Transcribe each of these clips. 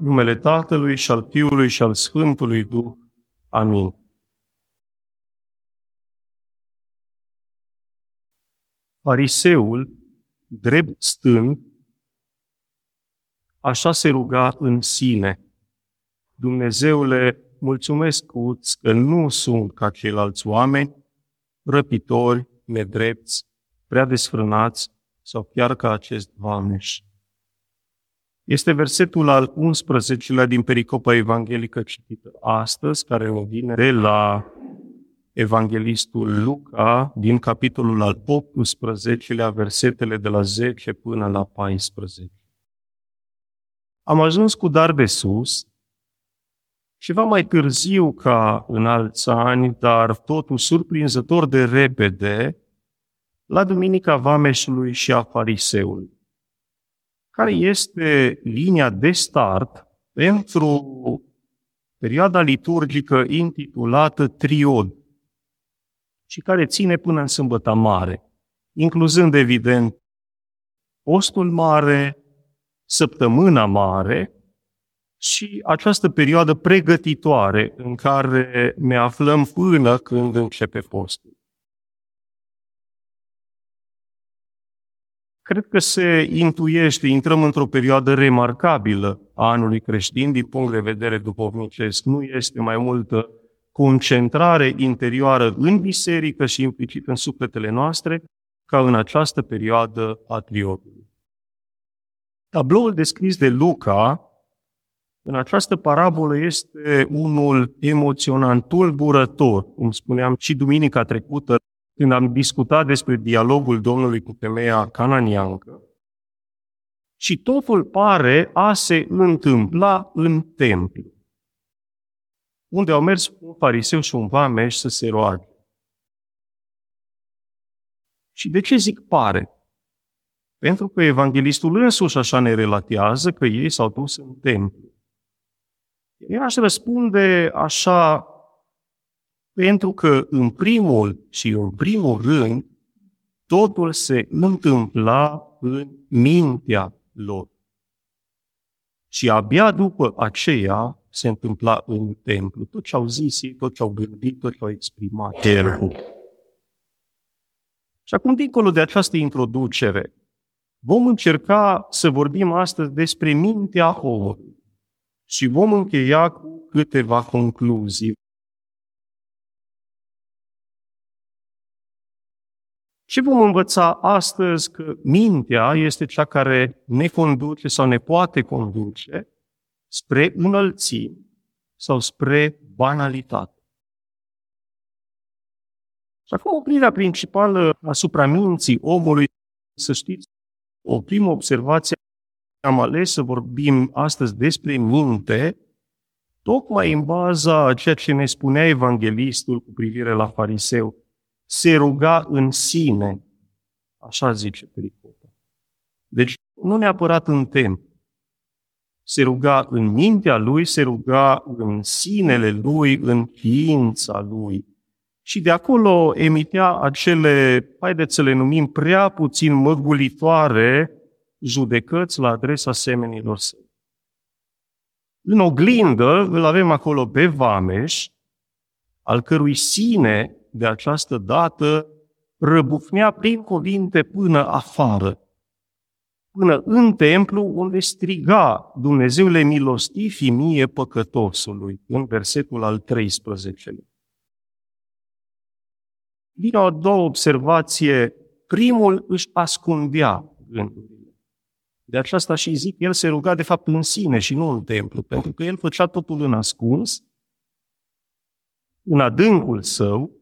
numele Tatălui și al Fiului și al Sfântului Duh. Amin. Fariseul, drept stând, așa se ruga în sine. Dumnezeule, mulțumesc că nu sunt ca ceilalți oameni, răpitori, nedrepți, prea desfrânați sau chiar ca acest vameș. Este versetul al 11-lea din pericopa evanghelică citită astăzi, care o vine de la evanghelistul Luca, din capitolul al 18-lea, versetele de la 10 până la 14. Am ajuns cu dar de sus, ceva mai târziu ca în alți ani, dar totul surprinzător de repede, la Duminica Vameșului și a Fariseului care este linia de start pentru perioada liturgică intitulată Triod și care ține până în Sâmbăta Mare, incluzând, evident, postul mare, săptămâna mare și această perioadă pregătitoare în care ne aflăm până când începe postul. Cred că se intuiește, intrăm într-o perioadă remarcabilă a anului creștin din punct de vedere duhovnicesc. Nu este mai multă concentrare interioară în biserică și implicit în sufletele noastre ca în această perioadă a triodului. Tabloul descris de Luca în această parabolă este unul emoționant, tulburător, cum spuneam și duminica trecută când am discutat despre dialogul Domnului cu femeia cananiancă, și totul pare a se întâmpla în templu, unde au mers un fariseu și un vameș să se roage. Și de ce zic pare? Pentru că evanghelistul însuși așa ne relatează că ei s-au dus în templu. Eu aș răspunde așa pentru că în primul și în primul rând, totul se întâmpla în mintea lor. Și abia după aceea se întâmpla în templu. Tot ce au zis ei, tot ce au gândit, tot ce au exprimat. Templu. Și acum, dincolo de această introducere, vom încerca să vorbim astăzi despre mintea omului și vom încheia cu câteva concluzii. Și vom învăța astăzi că mintea este cea care ne conduce sau ne poate conduce spre înălțimi sau spre banalitate. Și acum oprirea principală asupra minții omului, să știți, o primă observație, am ales să vorbim astăzi despre minte, tocmai în baza a ceea ce ne spunea evanghelistul cu privire la fariseu se ruga în sine. Așa zice pericopa. Deci nu neapărat în templu. Se ruga în mintea lui, se ruga în sinele lui, în ființa lui. Și de acolo emitea acele, haideți să le numim, prea puțin măgulitoare judecăți la adresa semenilor săi. În oglindă îl avem acolo pe Vameș, al cărui sine de această dată răbufnea prin cuvinte până afară, până în templu unde striga Dumnezeule milostivi mie păcătosului, în versetul al 13-lea. Vine o două observație. Primul își ascundea gândurile. De aceasta și zic, el se ruga de fapt în sine și nu în templu, pentru că el făcea totul în ascuns, în adâncul său,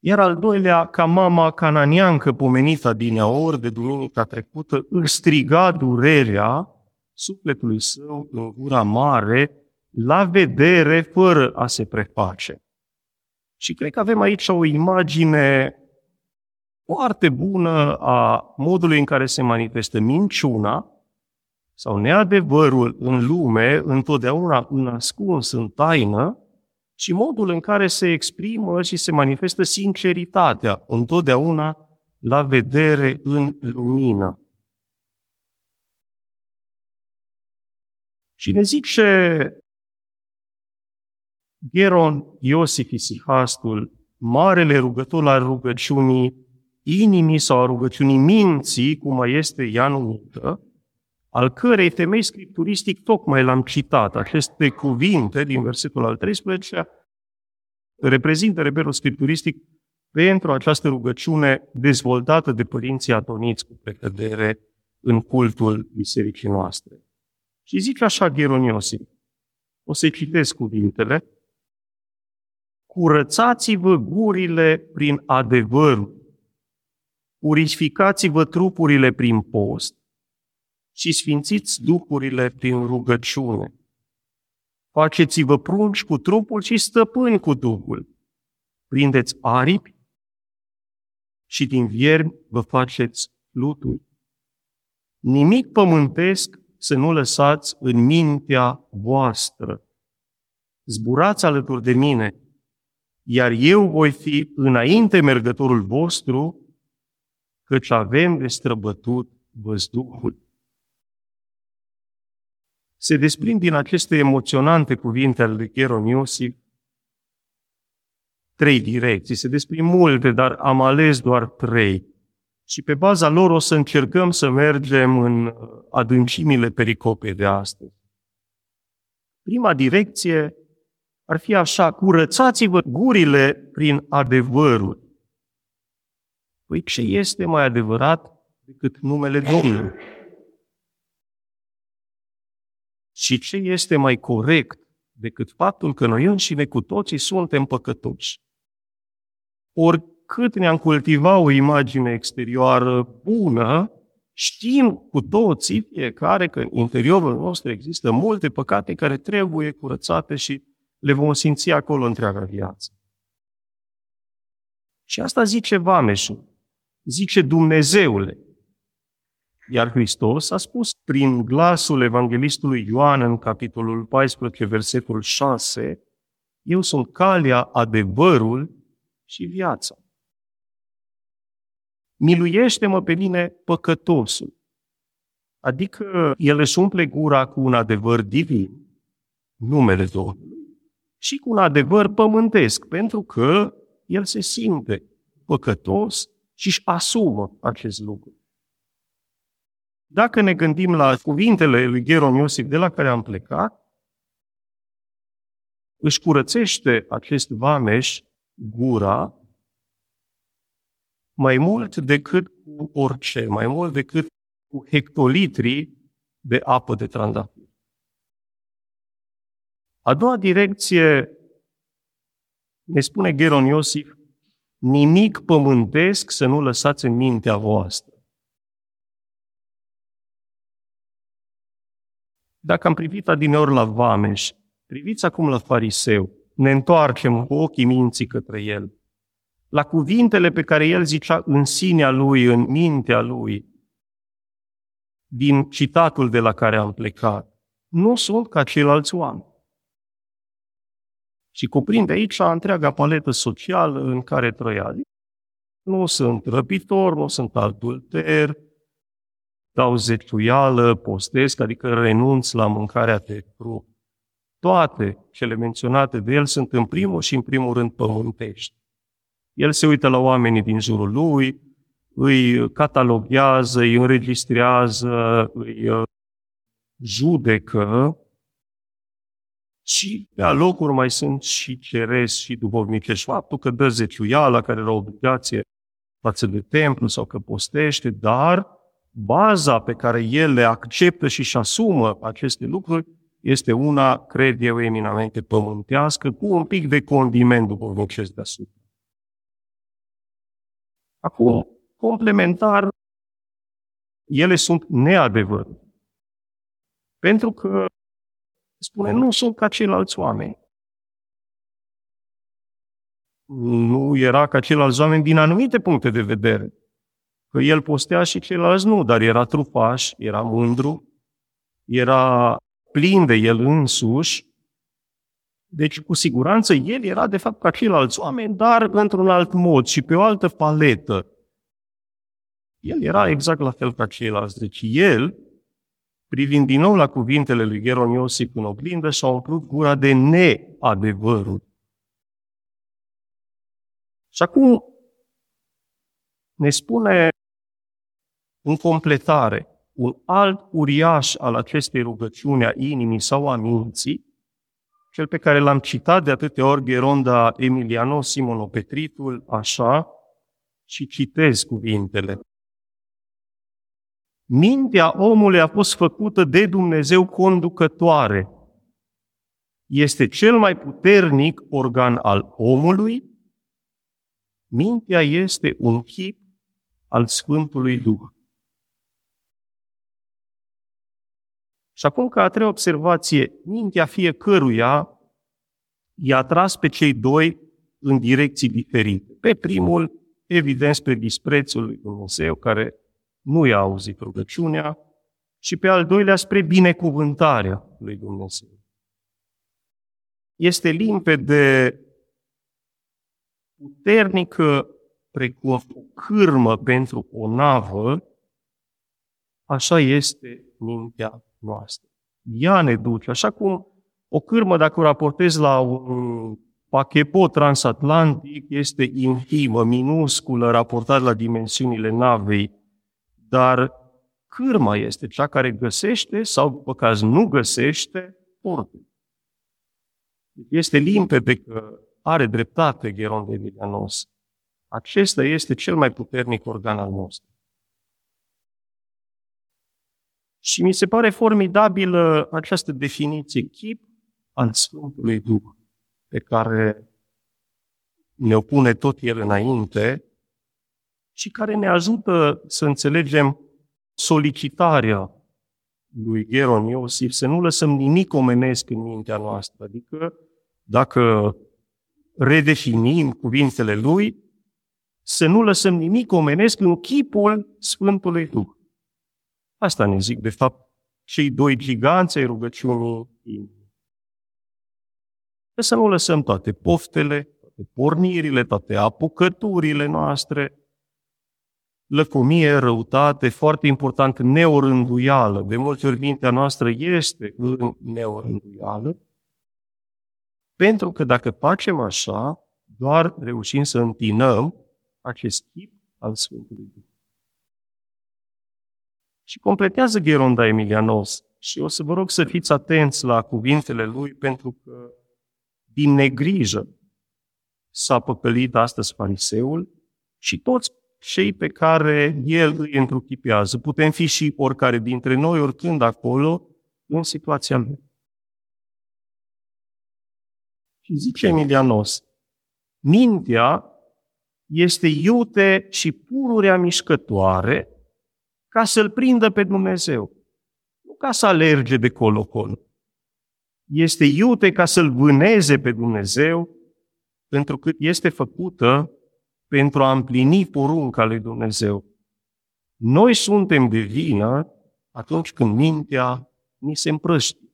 iar al doilea, ca mama cananiancă pomenită din ori de duminica trecută, îl striga durerea sufletului său în gura mare, la vedere, fără a se preface. Și cred că avem aici o imagine foarte bună a modului în care se manifestă minciuna sau neadevărul în lume, întotdeauna în ascuns, în taină, și modul în care se exprimă și se manifestă sinceritatea, întotdeauna la vedere în lumină. Și ne zice Geron Iosif Isihastul, marele rugător al rugăciunii inimii sau a rugăciunii minții, cum mai este ea numită, al cărei temei scripturistic tocmai l-am citat. Aceste cuvinte din versetul al 13 reprezintă reperul scripturistic pentru această rugăciune dezvoltată de părinții atoniți cu precădere în cultul bisericii noastre. Și zice așa Gheron Iosif, o să citesc cuvintele, curățați-vă gurile prin adevărul, purificați-vă trupurile prin post și sfințiți duhurile prin rugăciune. Faceți-vă prunci cu trupul și stăpâni cu Duhul. Prindeți aripi și din viermi vă faceți luturi. Nimic pământesc să nu lăsați în mintea voastră. Zburați alături de mine, iar eu voi fi înainte mergătorul vostru, căci avem de străbătut văzduhul. Se desprind din aceste emoționante cuvinte ale lui Cheron Iosif trei direcții. Se desprind multe, dar am ales doar trei. Și pe baza lor o să încercăm să mergem în adâncimile pericopei de astăzi. Prima direcție ar fi așa, curățați-vă gurile prin adevărul. Păi ce este mai adevărat decât numele Domnului? Și ce este mai corect decât faptul că noi înșine cu toții suntem păcătoși? Oricât ne-am cultiva o imagine exterioară bună, știm cu toții, fiecare, că în interiorul nostru există multe păcate care trebuie curățate și le vom simți acolo întreaga viață. Și asta zice Vameșul, zice Dumnezeule. Iar Hristos a spus prin glasul evanghelistului Ioan în capitolul 14, versetul 6, Eu sunt calea, adevărul și viața. Miluiește-mă pe mine păcătosul. Adică el își umple gura cu un adevăr divin, numele Domnului, și cu un adevăr pământesc, pentru că el se simte păcătos și își asumă acest lucru. Dacă ne gândim la cuvintele lui Gheron Iosif de la care am plecat, își curățește acest vameș gura mai mult decât cu orice, mai mult decât cu hectolitri de apă de trandafir. A doua direcție, ne spune Geron Iosif, nimic pământesc să nu lăsați în mintea voastră. Dacă am privit adineori la Vameș, priviți acum la fariseu, ne întoarcem cu ochii minții către el. La cuvintele pe care el zicea în sinea lui, în mintea lui, din citatul de la care am plecat, nu sunt ca ceilalți oameni. Și cuprinde aici întreaga paletă socială în care trăia. Nu sunt răpitor, nu sunt adulter, dau zeciuială, postesc, adică renunț la mâncarea de trup. Toate cele menționate de el sunt în primul și în primul rând pământești. El se uită la oamenii din jurul lui, îi cataloghează, îi înregistrează, îi uh, judecă și pe alocuri mai sunt și ceresc și duhovnicești. Faptul că dă zeciuiala, care era o obligație față de templu sau că postește, dar baza pe care el le acceptă și își asumă aceste lucruri este una, cred eu, eminamente pământească, cu un pic de condiment duhovnicesc deasupra. Acum, complementar, ele sunt neadevăruri. Pentru că, spune, nu sunt ca ceilalți oameni. Nu era ca ceilalți oameni din anumite puncte de vedere. Că el postea și ceilalți nu, dar era trufaș, era mândru, era plin de el însuși. Deci, cu siguranță, el era de fapt ca ceilalți oameni, dar într-un alt mod și pe o altă paletă. El era exact la fel ca ceilalți. Deci el privind din nou la cuvintele lui Gheron Iosif în oglindă, și-a umplut gura de neadevărul. Și acum ne spune în completare un alt uriaș al acestei rugăciuni a inimii sau a minții, cel pe care l-am citat de atâtea ori, Geronda Emiliano Simonopetritul, așa, și citez cuvintele. Mintea omului a fost făcută de Dumnezeu conducătoare. Este cel mai puternic organ al omului. Mintea este un chip al Sfântului Duh. Și acum, ca a treia observație, mintea fiecăruia i-a tras pe cei doi în direcții diferite. Pe primul, evident, spre disprețul lui Dumnezeu, care nu i-a auzit rugăciunea, și pe al doilea spre binecuvântarea lui Dumnezeu. Este limpede puternică precum o cârmă pentru o navă, așa este mintea noastră. Ea ne duce, așa cum o cârmă, dacă o raportezi la un pachepot transatlantic, este infimă, minusculă, raportat la dimensiunile navei, dar cârma este cea care găsește sau, după caz, nu găsește portul. Este limpede că are dreptate Gheron de Emilianos. Acesta este cel mai puternic organ al nostru. Și mi se pare formidabilă această definiție, chip al Sfântului Duh, pe care ne pune tot el înainte și care ne ajută să înțelegem solicitarea lui Geron Iosif, să nu lăsăm nimic omenesc în mintea noastră. Adică, dacă redefinim cuvintele lui, să nu lăsăm nimic omenesc în chipul Sfântului Duh. Asta ne zic, de fapt, cei doi giganți ai rugăciunii inimii. Să nu lăsăm toate poftele, toate pornirile, toate apucăturile noastre, lăcomie, răutate, foarte important, neorânduială. De multe ori mintea noastră este în neorânduială, pentru că dacă facem așa, doar reușim să întinăm acest chip al Sfântului Duh. Și completează Gheronda Emilianos. Și o să vă rog să fiți atenți la cuvintele lui, pentru că din negrijă s-a păcălit astăzi fariseul și toți cei pe care el îi întruchipează. Putem fi și oricare dintre noi, oricând acolo, în situația lui. Și zice Emilianos, mintea este iute și pururea mișcătoare ca să-L prindă pe Dumnezeu. Nu ca să alerge de colo-colo. Este iute ca să-L vâneze pe Dumnezeu, pentru că este făcută pentru a împlini porunca lui Dumnezeu. Noi suntem de vină atunci când mintea ni se împrăștie.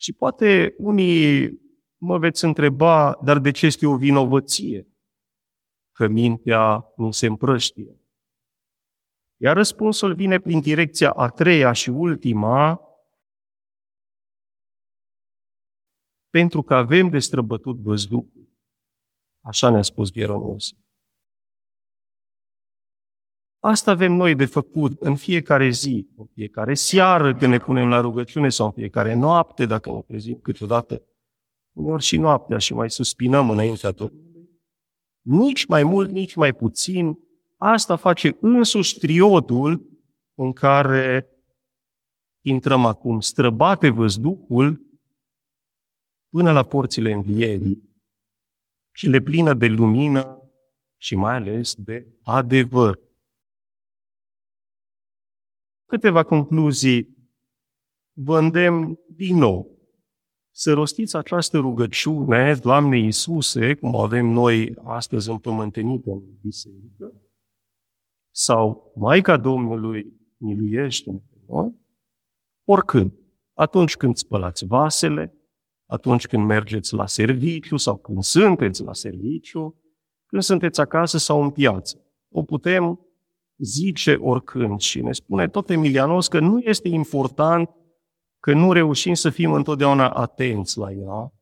Și poate unii mă veți întreba, dar de ce este o vinovăție? Că mintea nu se împrăștie. Iar răspunsul vine prin direcția a treia și ultima, pentru că avem de străbătut văzducul. Așa ne-a spus Ieronos. Asta avem noi de făcut în fiecare zi, în fiecare seară când ne punem la rugăciune sau în fiecare noapte, dacă ne trezim câteodată, uneori și noaptea și mai suspinăm înaintea Domnului. Nici mai mult, nici mai puțin, asta face însuși triodul în care intrăm acum, străbate văzducul până la porțile învierii și le plină de lumină și mai ales de adevăr. Câteva concluzii. Vă îndemn din nou să rostiți această rugăciune, Doamne Iisuse, cum o avem noi astăzi împământenită în biserică, sau Maica Domnului, miluiește-ne pe noi, oricând, atunci când spălați vasele, atunci când mergeți la serviciu sau când sunteți la serviciu, când sunteți acasă sau în piață. O putem zice oricând și ne spune tot Emilianos că nu este important că nu reușim să fim întotdeauna atenți la ea,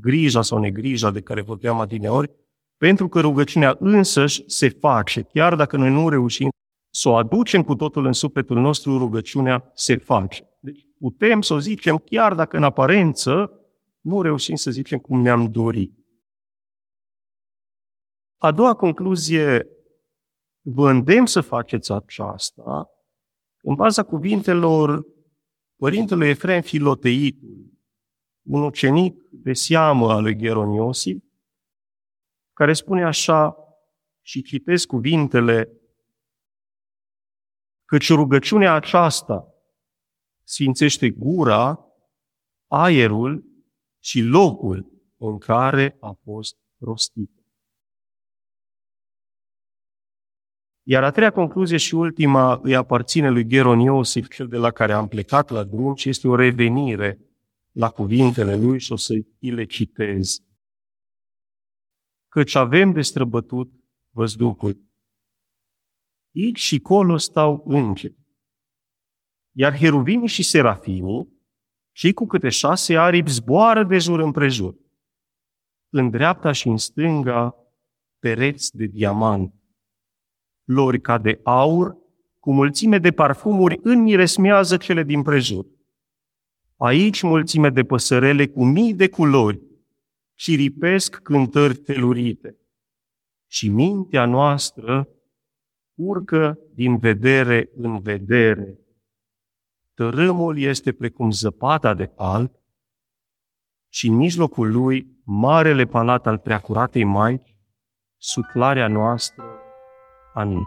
grija sau negrija de care vorbeam adineori, pentru că rugăciunea însăși se face, chiar dacă noi nu reușim să o aducem cu totul în sufletul nostru, rugăciunea se face. Deci putem să o zicem chiar dacă în aparență nu reușim să zicem cum ne-am dorit. A doua concluzie, vă îndemn să faceți aceasta în baza cuvintelor Părintele Efrem Filoteitul, un ucenic de seamă al lui Gheron Iosif, care spune așa, și citesc cuvintele, căci rugăciunea aceasta sfințește gura, aerul și locul în care a fost rostită. Iar a treia concluzie și ultima îi aparține lui Geron Iosif, cel de la care am plecat la drum, și este o revenire la cuvintele lui și o să îi le citez. Căci avem de străbătut văzducul. Aici și colo stau îngeri. Iar heruvimii și serafimii, cei cu câte șase aripi, zboară de jur împrejur. În dreapta și în stânga, pereți de diamant lori ca de aur, cu mulțime de parfumuri înmiresmează cele din prejur. Aici mulțime de păsărele cu mii de culori ciripesc cântări telurite. Și mintea noastră urcă din vedere în vedere. Tărâmul este precum zăpada de alb și în mijlocul lui marele palat al preacuratei Maici, sutlarea noastră an.